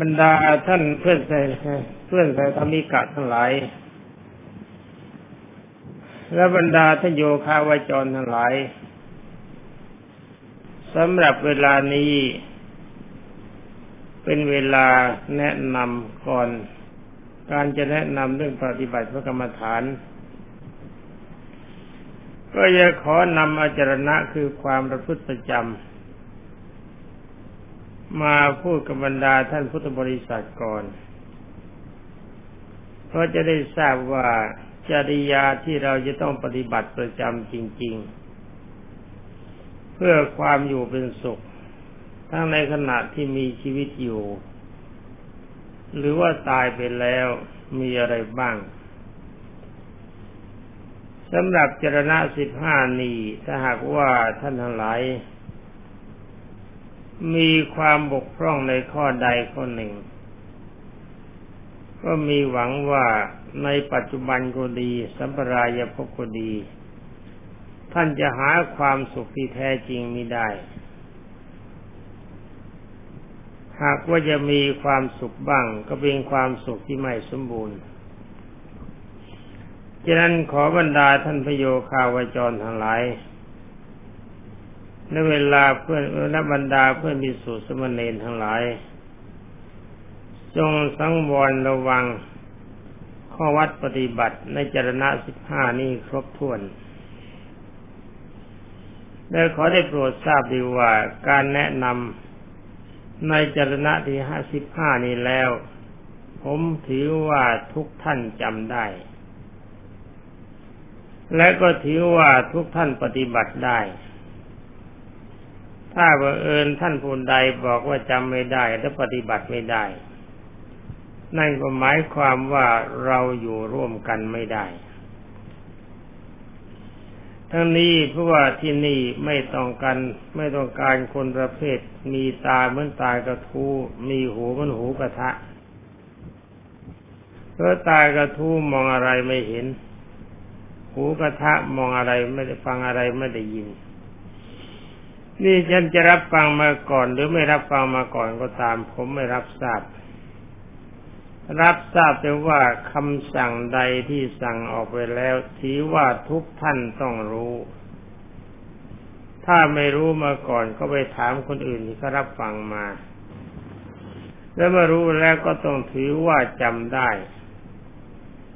บรรดาท่านเพื่อนใส่เพื่อนใส่ธรรมิกะทั้งหลาย และบรรดาท่านโยคาวาจรทั้งหลายสำหรับเวลานี้ เป็นเวลาแนะนำก่อน การจะแนะนำเรื่องปฏิบัติพระกรรมฐาน ก็จะขอนำอาจารณะคือความประพฤติประจำ มาพูดกับบรรดาท่านพุทธบริษัทก่อน เพราะจะได้ทราบว่าจริยาที่เราจะต้องปฏิบัติประจำจริง ๆ เพื่อความอยู่เป็นสุข ทั้งในขณะที่มีชีวิตอยู่ หรือว่าตายไปแล้วมีอะไรบ้างสำหรับจรณะสิบห้านี้ถ้าหากว่าท่านทั้งหลาย มีความบกพร่องในข้อใดข้อหนึ่ง ก็มีหวังว่าในปัจจุบันก็ดี สัมปรายภพก็ดี ท่านจะหาความสุขที่แท้จริงไม่ได้ หากว่าจะมีความสุขบ้าง ก็เป็นความสุขที่ไม่สมบูรณ์ฉะนั้นขอบรรดาท่านพโยคาวจรทั้งหลาย ในเวลาเพื่อนและบรรดาเพื่อนมีสุสมณเณรทั้งหลาย จงสังวรระวังข้อวัดปฏิบัติในจรณะสิบห้านี้ครบถ้วนและขอได้โปรดทราบดีว่าการแนะนำในจรณะที่ห้าสิบห้านี้แล้ว ผมถือว่าทุกท่านจำได้ และก็ถือว่าทุกท่านปฏิบัติได้ ถ้าบังเอิญท่านผู้ใดบอกว่าจำไม่ได้และปฏิบัติไม่ได้ นั่นก็หมายความว่าเราอยู่ร่วมกันไม่ได้ ทั้งนี้เพราะว่าที่นี่ไม่ต้องการไม่ต้องการคนประเภท มีตาเหมือนตากระทู มีหูเหมือนหูกระทะเพราะตากระทูมองอะไรไม่เห็น หูกระทะมองอะไรไม่ได้ฟังอะไรไม่ได้ยิน นี่ฉันจะรับฟังมาก่อน หรือไม่รับฟังมาก่อนก็ตาม ผมไม่รับทราบ รับทราบแต่ว่าคำสั่งใดที่สั่งออกไปแล้วถือว่าทุกท่านต้องรู้ ถ้าไม่รู้มาก่อนก็ไปถามคนอื่นที่เขารับฟังมา แล้วเมื่อรู้แล้วก็ต้องถือว่าจำได้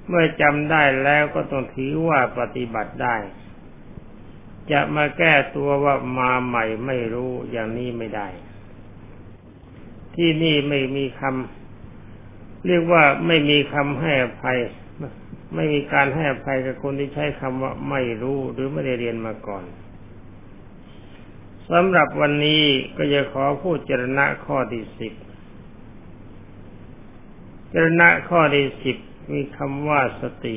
เมื่อจำได้แล้วก็ต้องถือว่าปฏิบัติได้ จะมาแก้ตัวว่ามาใหม่ไม่รู้อย่างนี้ไม่ได้ ที่นี่ไม่มีคำเรียกว่าไม่มีคำให้อภัย ไม่มีการให้อภัยกับคนที่ใช้คำว่าไม่รู้หรือไม่ได้เรียนมาก่อนสำหรับวันนี้ก็จะขอพูดเจรณะข้อที่สิบเจรณะข้อที่สิบมีคำว่าสติ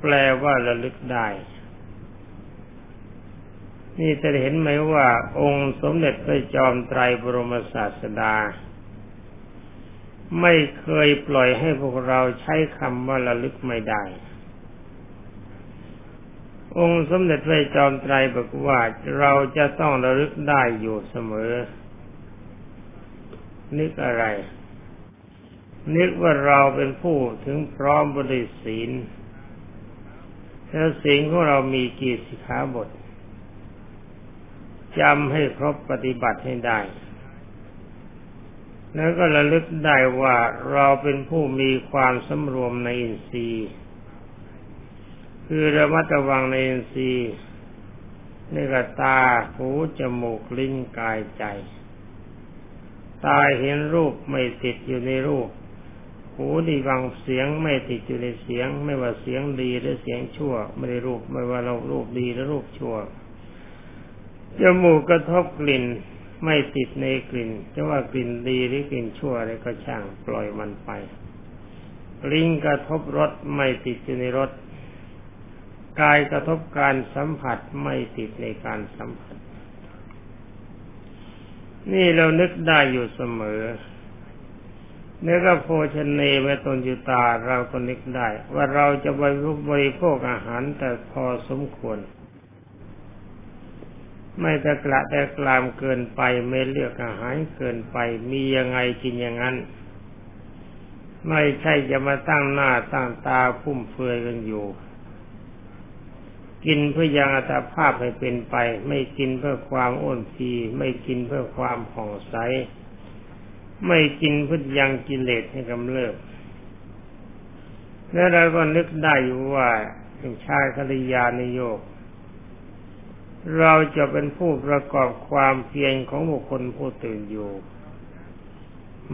แปลว่าระลึกได้ นี่จะเห็นไหมว่า องค์สมเด็จพระจอมไตรบรมศาสดา ไม่เคยปล่อยให้พวกเราใช้คำว่าระลึกไม่ได้ องค์สมเด็จพระจอมไตรบอกว่าเราจะต้องระลึกได้อยู่เสมอ นึกอะไร นึกว่าเราเป็นผู้ถึงพร้อมบริศีลแล้วศีลของเรามีกี่สิขาบท จำให้ครบปฏิบัติให้ได้ แล้วก็ระลึกได้ว่าเราเป็นผู้มีความสำรวมในอินทรีย์ คือระมัดระวังในอินทรีย์นี่ก็ตา หู จมูก ลิ้น กาย ใจ ตาเห็นรูปไม่ติดอยู่ในรูป หูไดีฟังเสียงไม่ติดอยู่ในเสียง ไม่ว่าเสียงดีหรือเสียงชั่ว ไม่ได้รูป ไม่ว่าเรารูปดีหรือรูปชั่ว จมูกกระทบกลิ่นไม่ติดในกลิ่น จะว่ากลิ่นดีหรือกลิ่นชั่วอะไรก็ช่างปล่อยมันไป ลิ้นกระทบรสไม่ติดอยู่ในรสกายกระทบการสัมผัสไม่ติดในการสัมผัส นี่เรานึกได้อยู่เสมอเนื้อก็โภชเนไว้ตนอยู่ตาเราก็นึกได้ ว่าเราจะบริโภคอาหารแต่พอสมควร ไม่ตะกระแต่กลามเกินไปไม่เลือกอาหารเกินไป มียังไงกินอย่างนั้น ไม่ใช่จะมาตั้งหน้าตั้งตาพุ่มเฟือยกันอยู่ กินเพื่อยังอัตภาพให้เป็นไป ไม่กินเพื่อความอ้วนพีไม่กินเพื่อความผ่องใส ไม่กินเพื่อยังกิเลสให้กำเริบแล้วเราก็นึกได้อยู่ว่าเป็นชายคริยานิโยก เราจะเป็นผู้ประกอบความเพียรของบุคคลผู้ตื่นอยู่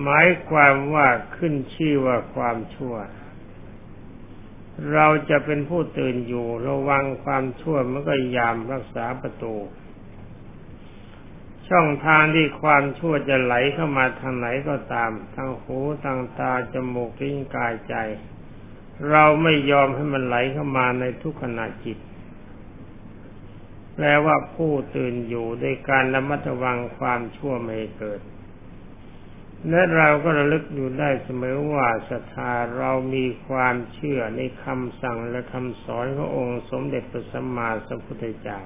หมายความว่าขึ้นชื่อว่าความชั่ว เราจะเป็นผู้ตื่นอยู่ ระวังความชั่วมันก็ยามรักษาประตู ช่องทางที่ความชั่วจะไหลเข้ามาทางไหนก็ตาม ทางหูทางตาจมูกลิ้นกายใจ เราไม่ยอมให้มันไหลเข้ามาในทุกขณะจิต แปลว่าผู้ตื่นอยู่โดยการระมัดระวังความชั่วไม่เกิด และเราก็ระลึกอยู่ได้เสมอว่าศรัทธาเรามีความเชื่อในคำสั่งและคำสอนขององค์สมเด็จพระสัมมาสัมพุทธเจ้า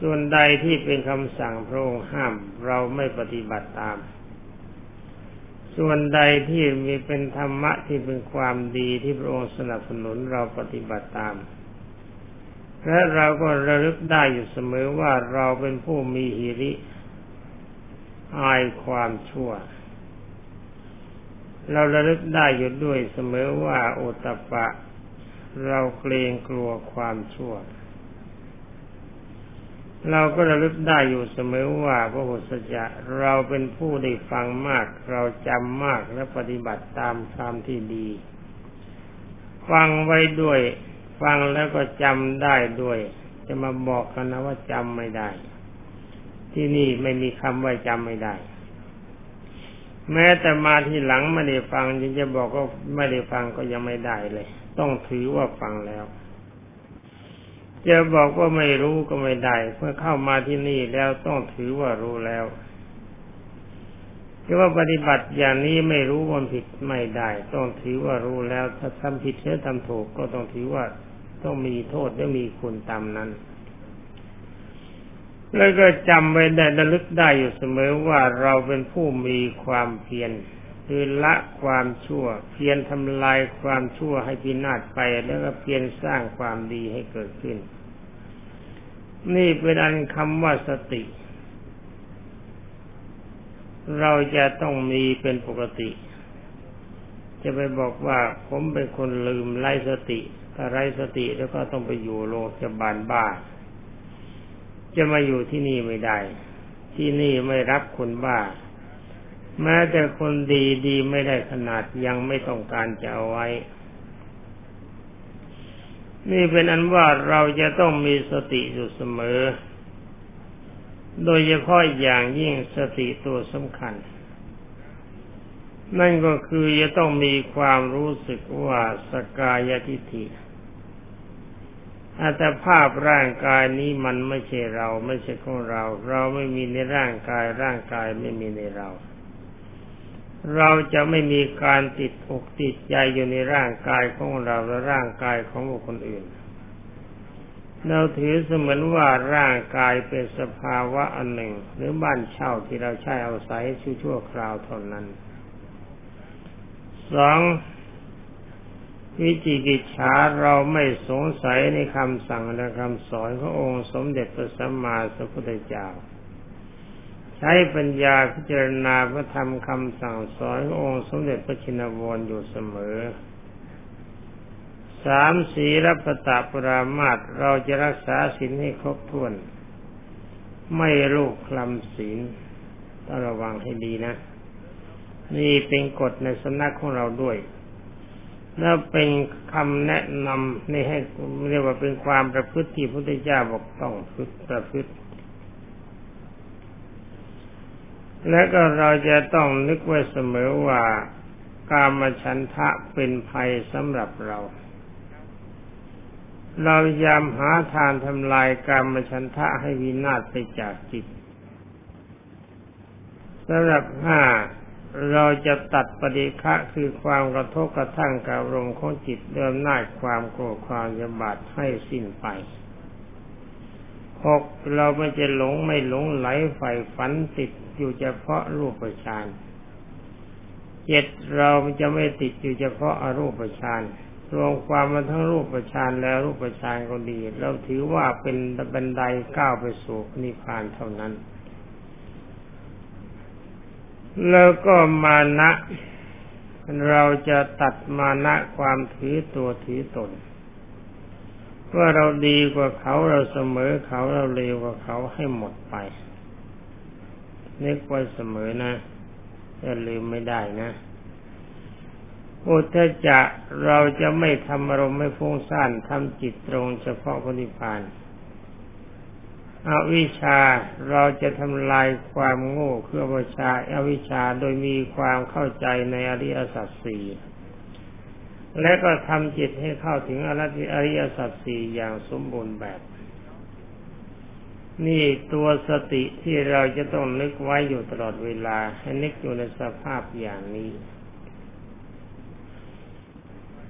ส่วนใดที่เป็นคำสั่งพระองค์ห้ามเราไม่ปฏิบัติตาม ส่วนใดที่มีเป็นธรรมะที่เป็นความดีที่พระองค์สนับสนุนเราปฏิบัติตาม และเราก็ระลึกได้อยู่เสมอว่าเราเป็นผู้มีหิริ อายความชั่ว เราระลึกได้อยู่ด้วยเสมอว่าโอตปะ เราเกรงกลัวความชั่ว เราก็ระลึกได้อยู่เสมอว่าพระพุทธเจ้าเราเป็นผู้ได้ฟังมาก เราจำมากและปฏิบัติตามธรรมที่ดี ฟังไว้ด้วย ฟังแล้วก็จำได้ด้วย จะมาบอกกันนะว่าจำไม่ได้ ที่นี่ไม่มีคำว่าจำไม่ได้ แม้แต่มาที่หลังไม่ได้ฟังยังจะบอกว่าไม่ได้ฟังก็ยังไม่ได้เลย ต้องถือว่าฟังแล้วจะบอกว่าไม่รู้ก็ไม่ได้ เมื่อเข้ามาที่นี่แล้วต้องถือว่ารู้แล้วคือว่าปฏิบัติอย่างนี้ไม่รู้ว่าผิดไม่ได้ ต้องถือว่ารู้แล้ว ถ้าทำผิดหรือทำถูกก็ต้องถือว่า ต้องมีโทษและมีคุณตามนั้น แล้วก็จำไว้ได้ระลึกได้อยู่เสมอว่าเราเป็นผู้มีความเพียรคือละความชั่ว เพียรทำลายความชั่วให้พินาศไปแล้วก็เพียรสร้างความดีให้เกิดขึ้น นี่เป็นอันคำว่าสติ เราจะต้องมีเป็นปกติ จะไปบอกว่าผมเป็นคนลืมไล่สติถ้าไร้สติแล้วก็ต้องไปอยู่โรงพยาบาลบ้า จะมาอยู่ที่นี่ไม่ได้ ที่นี่ไม่รับคนบ้า แม้แต่คนดีดีไม่ได้ขนาดยังไม่ต้องการจะเอาไว้ นี่เป็นอันว่าเราจะต้องมีสติอยู่เสมอ โดยเฉพาะอย่างยิ่งสติตัวสำคัญ นั่นก็คือจะต้องมีความรู้สึกว่าสกายทิฏฐิอัตภาพร่างกายนี้มันไม่ใช่เรา ไม่ใช่ของเรา เราไม่มีในร่างกาย ร่างกายไม่มีในเรา เราจะไม่มีการติดอกติดใจอยู่ในร่างกายของเราและร่างกายของบุคคลอื่น เราถือเสมือนว่าร่างกายเป็นสภาวะอันหนึ่ง หรือบ้านเช่าที่เราใช้อาศัยชั่วคราวเท่านั้น สองวิจิกิจฉาเราไม่สงสัยในคำสั่งและคำสอนขององค์สมเด็จพระสัมมาสัมพุทธเจ้า ใช้ปัญญาพิจารณาพระธรรมคำสั่งสอนขององค์สมเด็จพระชินวรอยู่เสมอสามสีรัพตาปรามาตเราจะรักษาศีลให้ครบถ้วน ไม่ลูกคลำศีลต้องระวังให้ดีนะ นี่เป็นกฎในสำนักของเราด้วยแล้วเป็นคำแนะนำในให้เรียกว่าเป็นความประพฤติที่พระพุทธเจ้าบอกต้องพึกประพฤติ และก็เราจะต้องนึกไว้เสมอว่าการมฉันทะเป็นภัยสำหรับเรา เรายามหาทานทำลายการมฉันทะให้วินาศไปจากจิตสำหรับห้า เราจะตัดปฏิฆะคือความกระทบกระทั่งกับลมของจิตเดิมหน้าความโกรธความยบาดให้สิ้นไปหกเราไม่จะหลงไม่หลงไหลใฝ่ฝันติดอยู่เฉพาะรูปฌานเจ็ดเราจะไม่ติดอยู่เฉพาะอรูปฌานรวมความมาทั้งรูปฌานแล้วรูปฌานก็ดี เราถือว่าเป็นบันไดก้าวไปสู่นิพพานเท่านั้น แล้วก็มานะ เราจะตัดมานะความถือตัวถือตน ว่าเราดีกว่าเขาเราเสมอเขาเราเลวกว่าเขาให้หมดไปนึกไว้เสมอนะอย่าลืมไม่ได้นะอุทจะเราจะไม่ทำอารมณ์ไม่ฟุ้งซ่านทำจิตตรงเฉพาะพระนิพพาน อวิชชาเราจะทำลายความโง่คือวิชาอวิชชาโดยมีความเข้าใจในอริยสัจสี่และก็ทำจิตให้เข้าถึงอริยสัจสี่อย่างสมบูรณ์แบบ นี่ตัวสติที่เราจะต้องนึกไว้อยู่ตลอดเวลา ให้นึกอยู่ในสภาพอย่างนี้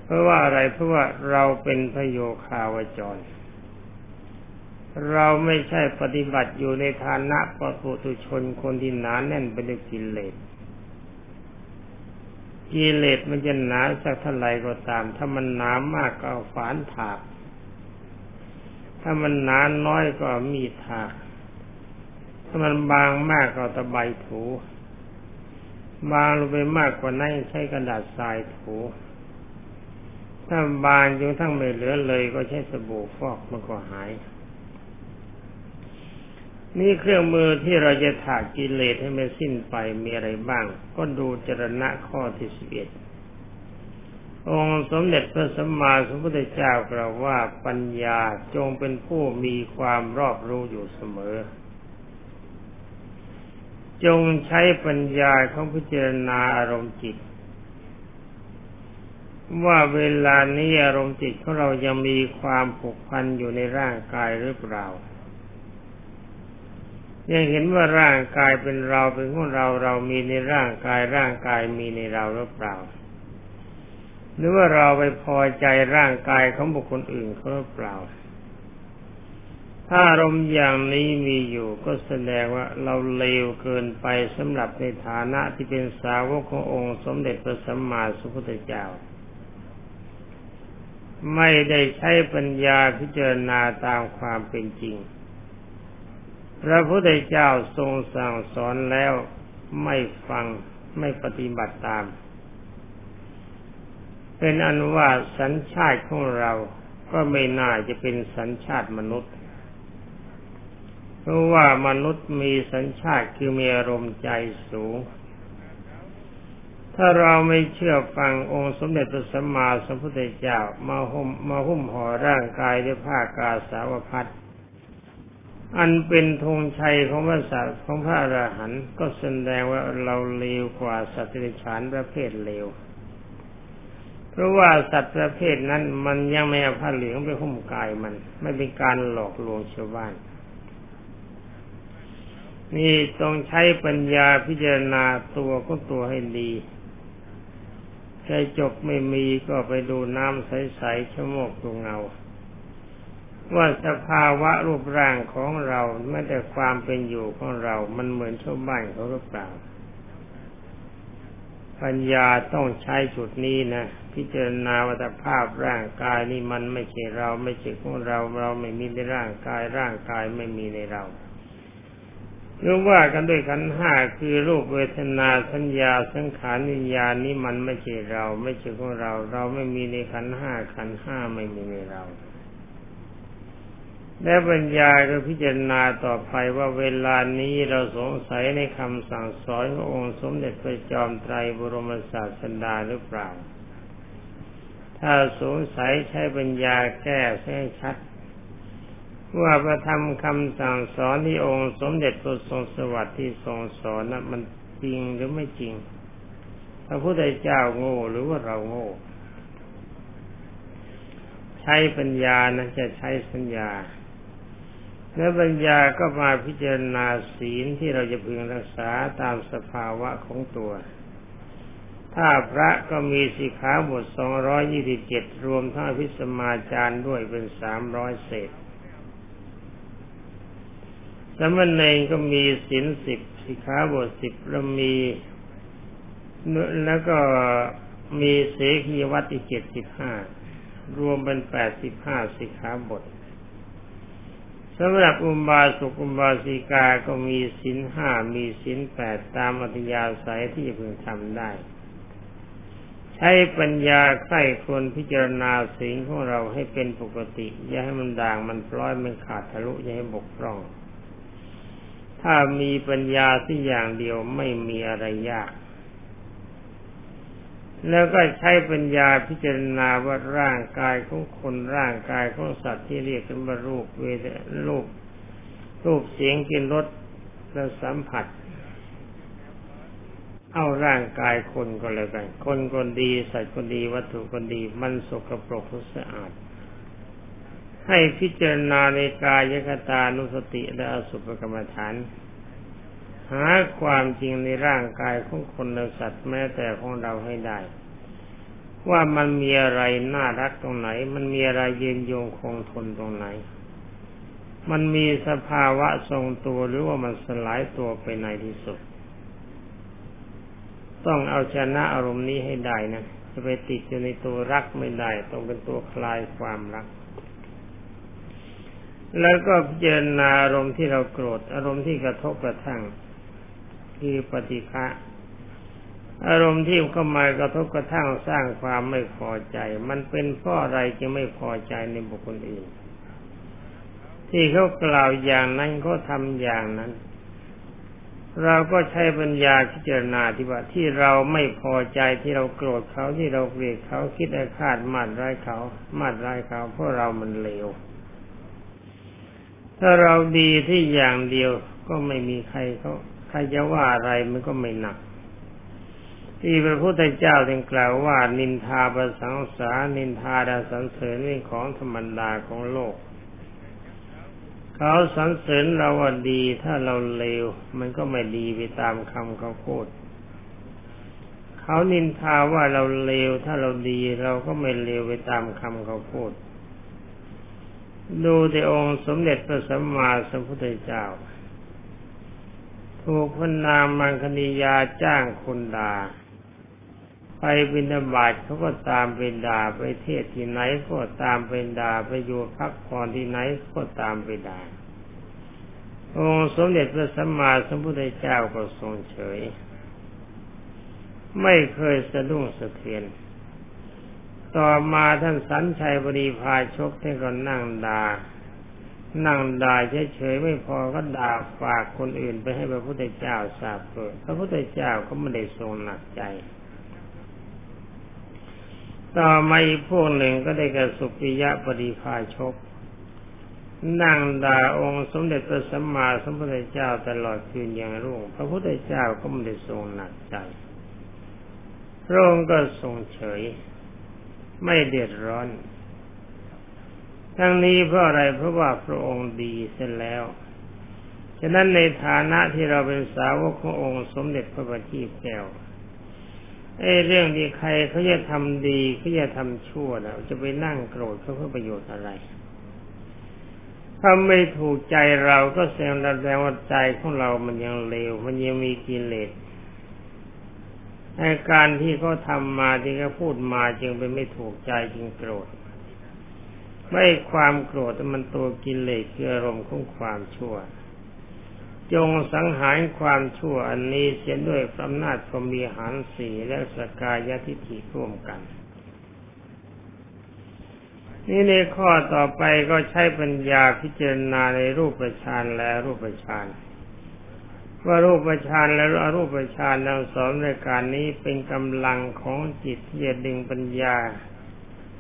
เพราะว่าอะไรเพราะว่าเราเป็นพโยคาวจร เราไม่ใช่ปฏิบัติอยู่ในฐานะปปุตุชนคนที่หนาแน่นไปด้วยกิเลสกิเลสมันจะหนาสักเท่าไรก็ตาม ถ้ามันหนามากก็เอาฝานถาก ถ้ามันหนาน้อยก็มีถาก ถ้ามันบางมากก็ตะไบถู บางลงไปมากกว่านั้นใช้กระดาษทรายถู ถ้าบางจนทั้งไม่เหลือเลยก็ใช้สบู่ฟอกมันก็หาย นี่เครื่องมือที่เราจะถากกิเลสให้มันสิ้นไปมีอะไรบ้าง ก็ดูจรณะข้อที่สิบเอ็ดองค์สมเด็จพระสัมมาสัมพุทธเจ้ากล่าวว่าปัญญาจงเป็นผู้มีความรอบรู้อยู่เสมอ จงใช้ปัญญาของพิจารณาอารมณ์จิต ว่าเวลานี้อารมณ์จิตของเรายังมีความผูกพันอยู่ในร่างกายหรือเปล่า ยังเห็นว่าร่างกายเป็นเราเป็นของเราเรามีในร่างกายร่างกายมีในเราหรือเปล่า หรือว่าเราไปพอใจร่างกายของบุคคลอื่นเขาหรือเปล่า ถ้าอารมณ์อย่างนี้มีอยู่ก็แสดงว่าเราเลวเกินไปสำหรับในฐานะที่เป็นสาวกขององค์ สมเด็จพระสัมมาสัมพุทธเจ้าไม่ได้ใช้ปัญญาพิจารณาตามความเป็นจริง พระพุทธเจ้าทรงสั่งสอนแล้วไม่ฟังไม่ปฏิบัติตาม เป็นอันว่าสัญชาติของเราก็ไม่น่าจะเป็นสัญชาติมนุษย์ เพราะว่ามนุษย์มีสัญชาติคือมีอารมณ์ใจสูง ถ้าเราไม่เชื่อฟังองค์สมเด็จพระสัมมาสัมพุทธเจ้ามาหุ้มมาหุ้มห่อร่างกายด้วยผ้ากาสาวพัด อันเป็นธงชัยของพระสัตว์ของพระอรหันต์ก็แสดงว่าเราเลวกว่าสัตว์ที่ฉานประเภทเลว เพราะว่าสัตว์ประเภทนั้นมันยังไม่เอาผ้าเหลืองไปหุ้มกายมัน ไม่เป็นการหลอกลวงชาวบ้าน นี่ต้องใช้ปัญญาพิจารณาตัวก็ตัวให้ดีใครจบไม่มีก็ไปดูน้ำใสๆชะโมกตัวเงา ว่าสภาวะรูปร่างของเราไม่แต่ความเป็นอยู่ของเรา มันเหมือนชาวบ้านเขาหรือเปล่า ปัญญาต้องใช้จุดนี้นะ พิจารณาวัตภาพร่างกายนี่มันไม่ใช่เรา ไม่ใช่ของเรา เราไม่มีในร่างกายร่างกายไม่มีในเราเรื่องว่ากันด้วยขันห้าคือรูปเวทนาสัญญาสังขารวิญญาณนี้มันไม่ใช่เรา ไม่ใช่ของเรา เราไม่มีในขันห้าขันห้าไม่มีในเรา และปัญญาก็พิจารณาต่อไปว่าเวลานี้เราสงสัยในคำสั่งสอนขององค์สมเด็จพระจอมไตรบรมศาสดาหรือเปล่า ถ้าสงสัยใช้ปัญญาแก้ให้ชัด ว่าพระธรรมคำสั่งสอนที่องค์สมเด็จพระทรงสวัสดิ์ที่ทรงสอนนั้นมันจริงหรือไม่จริง พระพุทธเจ้าโง่หรือว่าเราโง่ ใช้ปัญญานะจะใช้สัญญา และปัญญาก็มาพิจารณาศีลที่เราจะพึงรักษาตามสภาวะของตัว ถ้าพระก็มีสิกขาบทสองร้อยยี่สิบเจ็ดรวมทั้งพิสมาจารย์ด้วยเป็นสามร้อยเศษสมณเณรก็มีศีลสิบสิกขาบทสิบแล้วมีแล้วก็มีเสขีวัตอีกเจ็ดสิบห้ารวมเป็นแปดสิบห้าสิกขาบท สำหรับอุบาสกอุบาสิกาก็มีศีลห้ามีศีลแปดตามอัธยาศัยที่พึงทำได้ ใช้ปัญญาใคร่ควรพิจารณาสิ่งของเราให้เป็นปกติ อย่าให้มันด่างมันปล้อยมันขาดทะลุอย่าให้บกพร่อง ถ้ามีปัญญาที่อย่างเดียวไม่มีอะไรยาก แล้วก็ใช้ปัญญาพิจารณาว่าร่างกายของคนร่างกายของสัตว์ที่เรียกกันว่ารูปเวทรูป รูปเสียงกินรสและสัมผัส เอาร่างกายคนก็เลยกัน คนคนดีสัตว์คนดีวัตถุคนดี มันสกปรกสะอาด ให้พิจารณาในกายคตานุสติและอสุภกรรมฐาน หาความจริงในร่างกายของคนและสัตว์แม้แต่ของเราให้ได้ ว่ามันมีอะไรน่ารักตรงไหน มันมีอะไรยืนยงคงทนตรงไหน มันมีสภาวะทรงตัวหรือว่ามันสลายตัวไปในที่สุด ต้องเอาชนะอารมณ์นี้ให้ได้นะจะไปติดอยู่ในตัวรักไม่ได้ ต้องเป็นตัวคลายความรักแล้วก็พิจารณาอารมณ์ที่เราโกรธอารมณ์ที่กระทบกระทั่ง คือปฏิฆะอารมณ์ที่เข้ามากระทบกระทั่งสร้างความไม่พอใจ มันเป็นเพราะอะไรจึงไม่พอใจในบุคคลอื่น ที่เขากล่าวอย่างนั้นเขาทำอย่างนั้น เราก็ใช้ปัญญาพิจารณาที่ว่าที่เราไม่พอใจที่เราโกรธเขาที่เราเกลียดเขาคิดอาฆาตมาดร้ายเขา มาดร้ายเขาเพราะเรามันเลวถ้าเราดีที่อย่างเดียวก็ไม่มีใครเขา ใครจะว่าอะไรมันก็ไม่หนัก ที่พระพุทธเจ้าได้กล่าวว่า นินทาประสังสา นินทาดาสันเสริญเป็นของธรรมดาของโลก เขาสรรเสริญเราว่าดีถ้าเราเลว มันก็ไม่ดีไปตามคำเขาพูดเขานินทาว่าเราเลวถ้าเราดีเราก็ไม่เลวไปตามคำเขาพูด ดูแต่องค์สมเด็จพระสัมมาสัมพุทธเจ้า ถูกพนามมังคณียาจ้างคนดาไปบินาบาตเขาก็ตามไปด่าไปเทศที่ไหนก็ตามไปด่าไปอยู่พักผ่อนที่ไหนก็ตามไปด่าองค์สมเด็จพระสัมมาสัมพุทธเจ้าก็ทรงเฉย ไม่เคยสะดุ้งสะเทือน ต่อมาท่านสันชัยบริพาชกท่านก็นั่งด่า นั่งด่าเฉยๆไม่พอก็ด่าฝากคนอื่นไปให้พระพุทธเจ้าทราบเกิดพระพุทธเจ้าก็ไม่ได้ทรงหนักใจ ต่อมาอีกพวกหนึ่งก็ได้กระสุปิยะปริภาชก นั่งด่าองค์สมเด็จพระสัมมาสัมพุทธเจ้าตลอดคืนอย่างรุ่ง พระพุทธเจ้าก็ไม่ได้ทรงหนักใจพระองค์ก็ทรงเฉย ไม่เดือดร้อน ทั้งนี้เพราะอะไรเพราะว่าพระองค์ดีเสร็จแล้ว ฉะนั้นในฐานะที่เราเป็นสาวกขององค์สมเด็จพระบัณฑิตแก้วไอ้เรื่องที่ใครเขาจะทำดีเขาจะทำชั่วนะจะไปนั่งโกรธเขาเพื่อประโยชน์อะไรถ้าไม่ถูกใจเราก็แสดงว่าใจของเรามันยังเลว มันยังมีกิเลสในการที่เขาทามาที่เขาพูดมาจึงเป็นไม่ถูกใจจึงโกรธ ไม่ความโกรธมันตัวกิเลสคืออารมณ์ของความชั่ว จงสังหารความชั่วอันนี้เสียด้วยอำนาจพรมีหารสีและสกายทิฏฐิร่วมกัน นี่ในข้อต่อไปก็ใช้ปัญญาพิจารณาในรูปฌานและรูปฌานว่ารูปฌานและอรูปฌานทั้งสองในการนี้เป็นกำลังของจิตที่จะดึงปัญญา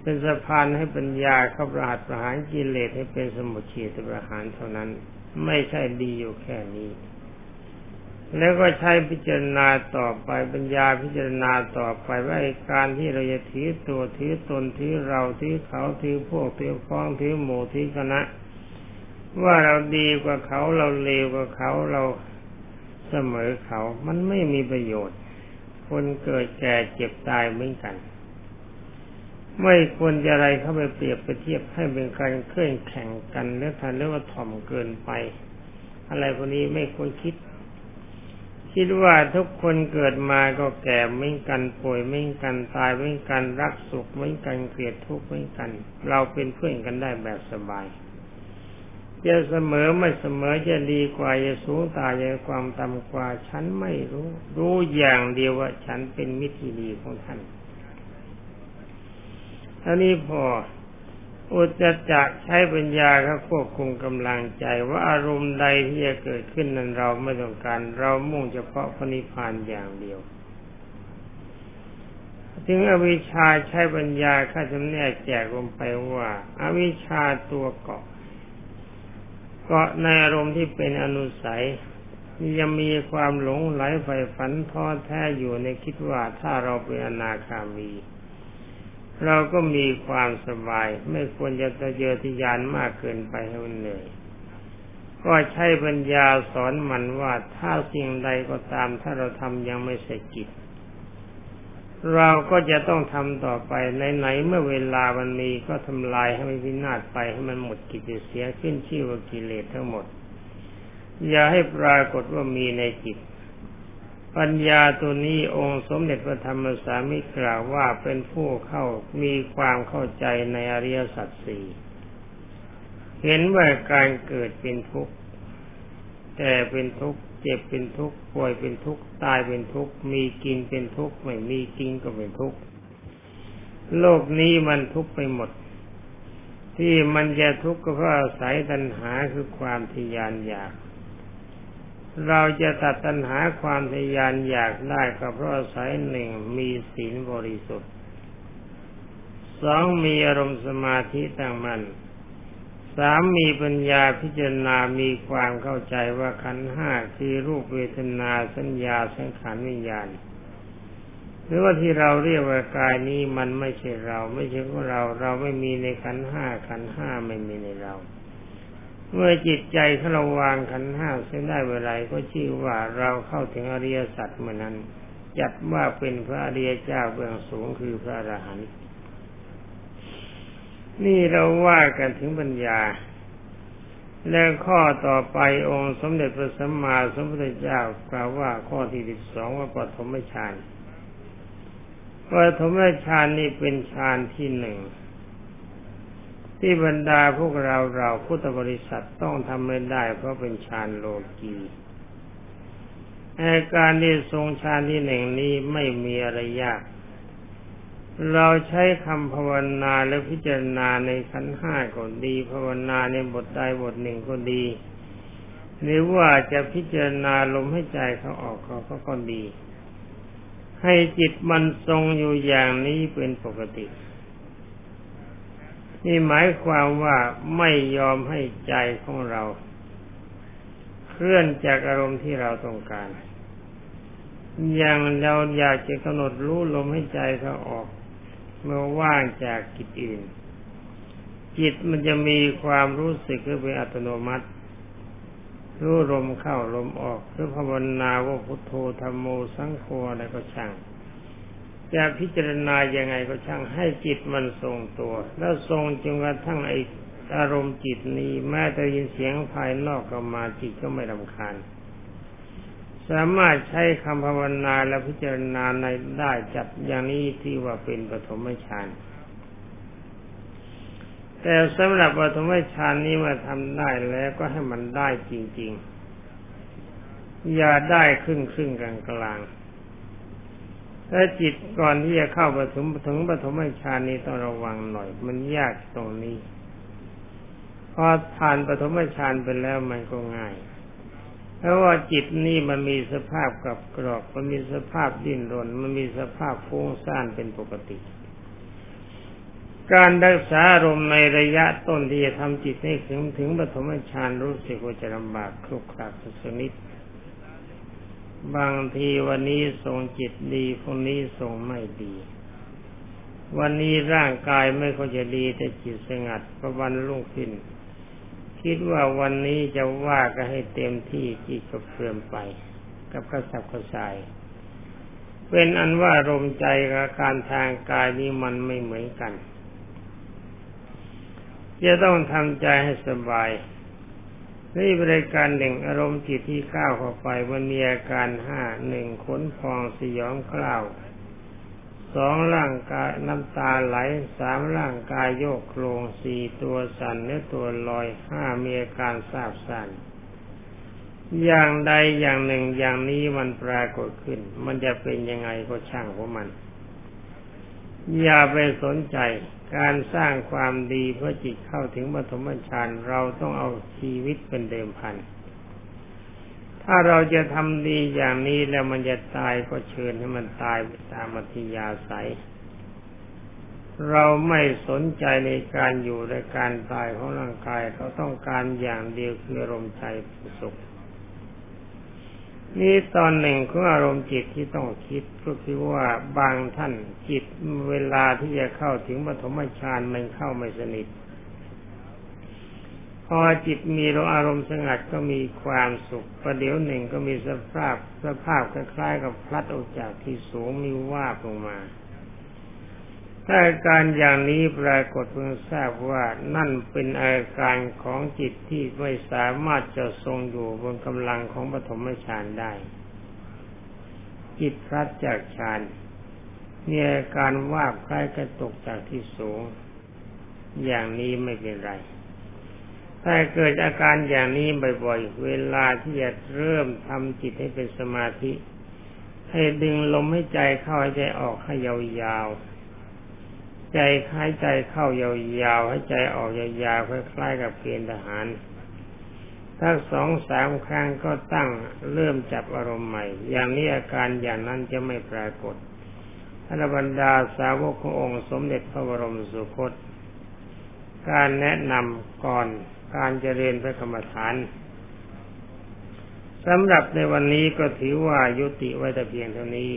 เป็นสะพานให้ปัญญาเข้าประหัตประหารกิเลสให้เป็นสมุทเฉตประหารเท่านั้น ไม่ใช่ดีอยู่แค่นี้ แล้วก็ใช้พิจารณาต่อไปปัญญาพิจารณาต่อไปว่าการที่เราจะถือตัวถือตนถือเราถือเขาถือพวกถือฟ้องถือหมู่ถือคณะ ว่าเราดีกว่าเขาเราเลวกว่าเขาเราเสมอเขา มันไม่มีประโยชน์ คนเกิดแก่เจ็บตายเหมือนกัน ไม่ควรจะอะไรเข้าไปเปรียบไปเทียบให้เป็นการเคลื่อนแข่งกันแล้วทันเรียกว่าถ่อมเกินไป อะไรพวกนี้ไม่ควรคิด คิดว่าทุกคนเกิดมาก็แก่เหมือนกันป่วยเหมือนกันตายเหมือนกันรักสุขเหมือนกันเกลียดทุกข์เหมือนกัน เราเป็นเพื่อนกันได้แบบสบายจะเสมอไม่เสมอจะดีกว่าจะสูงตายจะความต่ำกว่า ฉันไม่รู้ รู้อย่างเดียวว่าฉันเป็นมิตรที่ดีของท่าน ท่านี้พอ อุจจักใช้ปัญญาครับควบคุมกำลังใจว่าอารมณ์ใดที่จะเกิดขึ้นนั้นเราไม่ต้องการ เรามุ่งเฉพาะพระนิพพานอย่างเดียวถึงอวิชชาใช้ปัญญาข้าจะแนกแจกลงไปว่าอาวิชชาตัวเกาะเกาะในอารมณ์ที่เป็นอนุสัยยังมีความหลงไหลไฟฝันท้อแท้อยู่ในคิดว่าถ้าเราเป็นอนาคามี เราก็มีความสบาย ไม่ควรจะเยอทะยานมากเกินไปให้มันเหนื่อยก็ใช้ปัญญาสอนมันว่าถ้าสิ่งใดก็ตาม ถ้าเราทำยังไม่เสร็จกิจ เราก็จะต้องทำต่อไปไหนๆเมื่อเวลามันมีก็ทำลายให้มันวินาศไปให้มันหมดกิจเสียขึ้นชื่อว่ากิเลสทั้งหมด อย่าให้ปรากฏว่ามีในจิต ปัญญาตัวนี้องค์สมเด็จพระธรรมสามิกล่าวว่าเป็นผู้เข้ามีความเข้าใจในอริยสัจสี่เห็นว่าการเกิดเป็นทุกข์แก่เป็นทุกข์เจ็บเป็นทุกข์ป่วยเป็นทุกข์ตายเป็นทุกข์มีกินเป็นทุกข์ไม่มีกินก็เป็นทุกข์โลกนี้มันทุกข์ไปหมด ที่มันจะทุกข์ก็เพราะอาศัยตัณหาคือความทยานอยาก เราจะตัดตัณหาความทยานอยากได้ก็เพราะอาศัยหนึ่งมีศีลบริสุทธิ์สองมีอารมณ์สมาธิตั้งมัน่นสามมีปัญญาพิจารณามีความเข้าใจว่าขันห้าคือรูปเวทนาสัญญาสังขารวิญญาณ หรือว่าที่เราเรียกว่ากายนี้มันไม่ใช่เรา ไม่ใช่ของเรา เราไม่มีในขันห้าขันห้าไม่มีในเรา เมื่อจิตใจถ้าเราวางขันห้าเส้นได้เวลาก็ชื่อว่าเราเข้าถึงอริยสัจเมื่อนั้น จัดว่าเป็นพระอริยเจ้าเบื้องสูงคือพระอรหันต์นี่เราว่ากันถึงปัญญา แล้วข้อต่อไปองค์สมเด็จพระสัมมาสัมพุทธเจ้ากล่าวว่าข้อที่สิบสองว่าปฐมฌานปฐมฌานนี่เป็นฌานที่หนึ่ง ที่บรรดาพวกเราเราพุทธบริษัทต้องทำไม่ได้เพราะเป็นฌานโลกีอาการที่ทรงฌานที่หนึ่งนี้ไม่มีอะไรยาก เราใช้คำภาวนาและพิจารณาในขั้นห้าก็ดี ภาวนาในบทใดบทหนึ่งก็ดี หรือว่าจะพิจารณาลมให้ใจเขาออกเขาก็ดี ให้จิตมันทรงอยู่อย่างนี้เป็นปกติ นี่หมายความว่าไม่ยอมให้ใจของเรา เคลื่อนจากอารมณ์ที่เราต้องการ อย่างเราอยากจะกำหนดรู้ลมให้ใจเขาออก เมื่อว่างจากกิจอื่น จิตมันจะมีความรู้สึกเป็นอัตโนมัติ รู้ลมเข้าลมออกหรือภาวนาว่าพุทโธธรรมโมสังโฆอะไรก็ช่าง จะพิจารณายังไงก็ช่างให้จิตมันทรงตัว แล้วทรงจนกระทั่งไออารมณ์จิตนี้แม้แต่ยินเสียงภายนอกก็มาจิตก็ไม่รำคาญสามารถใช้คำภาวนาและพิจารณาในได้จัดอย่างนี้ที่ว่าเป็นปฐมฌานแต่สำหรับปฐมฌานนี้มาทำได้แล้วก็ให้มันได้จริง ๆ อย่าได้ครึ่งครึ่งกลางกลาง ถ้าจิตก่อนที่จะเข้าปฐมถึงปฐมฌานนี้ต้องระวังหน่อย มันยากตรงนี้ พอผ่านปฐมฌานไปแล้วมันก็ง่าย เพราะว่าจิตนี่มันมีสภาพกับกรอก มันมีสภาพดิ้นรน มันมีสภาพฟุ้งซ่านเป็นปกติ การรักษาอารมณ์ในระยะต้นที่จะทำจิตให้ถึงถึงปฐมฌานรู้สึกว่าจะลำบากคลุกคลักสักนิด บางทีวันนี้ส่งจิตดีพรุ่งนี้ส่งไม่ดี วันนี้ร่างกายไม่ค่อยจะดีแต่จิตสงัดพระวันรุ่งขึ้น คิดว่าวันนี้จะว่าก็ให้เต็มที่จิตก็เพื่อมไป กับกระสับกระส่าย เป็นอันว่าลมใจกับการทางกายนี้มันไม่เหมือนกัน จะต้องทำใจให้สบาย นี่บริการหนึ่งอารมณ์จิตที่ก้าวเข้าไปมันมีอาการห้าหนึ่งขนพองสยองกล้าวสองร่างกายน้ำตาไหลสามร่างกายโยกโครงสี่ตัวสั่นเนื้อตัวลอยห้ามีอาการทราบสั่นอย่างใดอย่างหนึ่งอย่างนี้มันปรากฏขึ้น มันจะเป็นยังไงก็ช่างของมัน อย่าไปสนใจการสร้างความดีเพื่อจิตเข้าถึงปฐมฌานเราต้องเอาชีวิตเป็นเดิมพัน ถ้าเราจะทำดีอย่างนี้แล้วมันจะตายก็เชิญให้มันตายตามมัธยาศัย เราไม่สนใจในการอยู่ในการตายของร่างกาย เราต้องการอย่างเดียวคืออารมใจสุข นี่ตอนหนึ่งของอารมณ์จิตที่ต้องคิดก็คือว่าบางท่านจิตเวลาที่จะเข้าถึงปฐมฌานมันเข้าไม่สนิท พอจิตมีอารมณ์สงัดก็มีความสุขประเดี๋ยวหนึ่งก็มีสภาพสภาพคล้ายๆกับพลัดออกจากที่สูงมีว่าลงมา ถ้าอาการอย่างนี้ปรากฏเพิ่งทราบว่านั่นเป็นอาการของจิตที่ไม่สามารถจะทรงอยู่บนกำลังของปฐมฌานได้ จิตพลัดจากฌานมีอาการว่าคล้ายกระตกจากที่สูง อย่างนี้ไม่เป็นไร ถ้าเกิดอาการอย่างนี้บ่อยๆ เวลาที่จะเริ่มทำจิตให้เป็นสมาธิ ให้ดึงลมให้ใจเข้าให้ใจออกให้ยาวๆ ใจหายใจเข้ายาวๆให้ใจออกยาวๆคล้ายๆกับเกณฑ์ทหารถ้าสองสามครั้งก็ตั้งเริ่มจับอารมณ์ใหม่ อย่างนี้อาการอย่างนั้นจะไม่ปรากฏอรบรรดาสาวกขององค์สมเด็จพระบรมสุคต การแนะนำก่อนการเจริญพระกรรมฐานสำหรับในวันนี้ก็ถือว่ายุติไว้แต่เพียงเท่านี้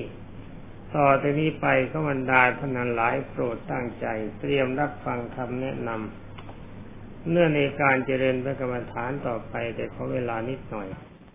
ต่อจากนี้ไปก็บรรดาพนันหลายโปรดตั้งใจ เตรียมรับฟังคำแนะนำเนื่องในการเจริญพระกรรมฐานต่อไปแต่ขอเวลานิดหน่อย